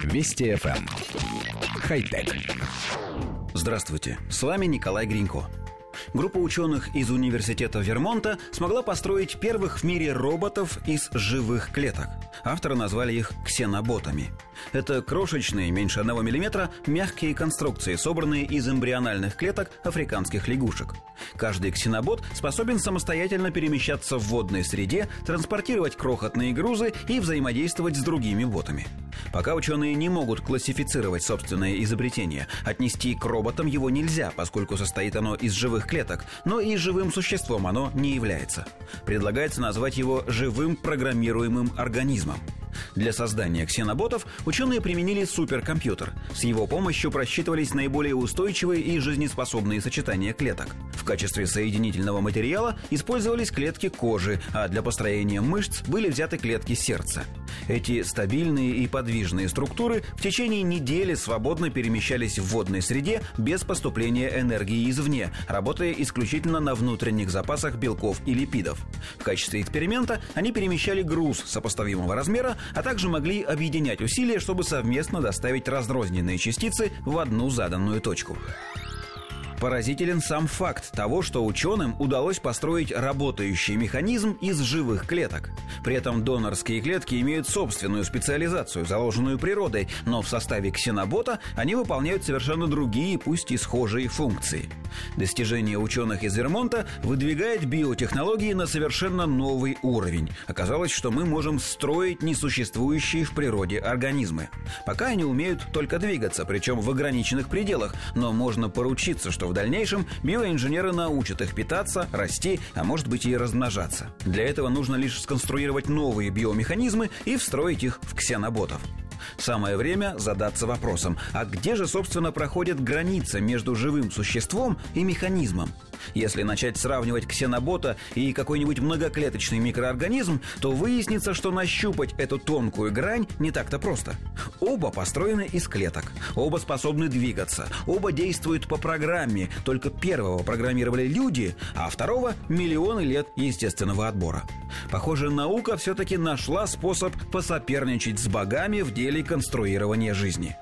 Вести FM. Эм. Хай-тек. Здравствуйте, с вами Николай Гринько. Группа ученых из Университета Вермонта смогла построить первых в мире роботов из живых клеток. Авторы назвали их ксеноботами. Это крошечные, меньше 1 мм, мягкие конструкции, собранные из эмбриональных клеток африканских лягушек. Каждый ксенобот способен самостоятельно перемещаться в водной среде, транспортировать крохотные грузы и взаимодействовать с другими ботами. Пока ученые не могут классифицировать собственное изобретение, отнести к роботам его нельзя, поскольку состоит оно из живых клеток, но и живым существом оно не является. Предлагается назвать его живым программируемым организмом. Для создания ксеноботов ученые применили суперкомпьютер. С его помощью просчитывались наиболее устойчивые и жизнеспособные сочетания клеток. В качестве соединительного материала использовались клетки кожи, а для построения мышц были взяты клетки сердца. Эти стабильные и подвижные структуры в течение недели свободно перемещались в водной среде без поступления энергии извне, работая исключительно на внутренних запасах белков и липидов. В качестве эксперимента они перемещали груз сопоставимого размера, а также могли объединять усилия, чтобы совместно доставить разрозненные частицы в одну заданную точку. Поразителен сам факт того, что ученым удалось построить работающий механизм из живых клеток. При этом донорские клетки имеют собственную специализацию, заложенную природой, но в составе ксенобота они выполняют совершенно другие, пусть и схожие функции. Достижение ученых из Вермонта выдвигает биотехнологии на совершенно новый уровень. Оказалось, что мы можем строить несуществующие в природе организмы. Пока они умеют только двигаться, причем в ограниченных пределах, но можно поручиться, что в дальнейшем биоинженеры научат их питаться, расти, а может быть и размножаться. Для этого нужно лишь сконструировать новые биомеханизмы и встроить их в ксеноботов. Самое время задаться вопросом, а где же, собственно, проходит граница между живым существом и механизмом? Если начать сравнивать ксенобота и какой-нибудь многоклеточный микроорганизм, то выяснится, что нащупать эту тонкую грань не так-то просто. Оба построены из клеток, оба способны двигаться, оба действуют по программе, только первого программировали люди, а второго – миллионы лет естественного отбора. Похоже, наука все-таки нашла способ посоперничать с богами в деле конструирования жизни.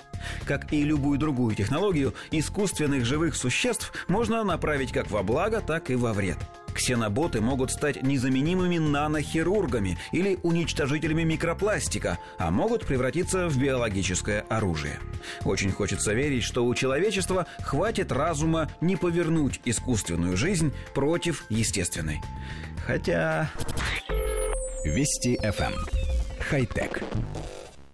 Как и любую другую технологию, искусственных живых существ можно направить как во благо, так и во вред. Ксеноботы могут стать незаменимыми нанохирургами или уничтожителями микропластика, а могут превратиться в биологическое оружие. Очень хочется верить, что у человечества хватит разума не повернуть искусственную жизнь против естественной. Хотя... Вести FM. Хай-тек.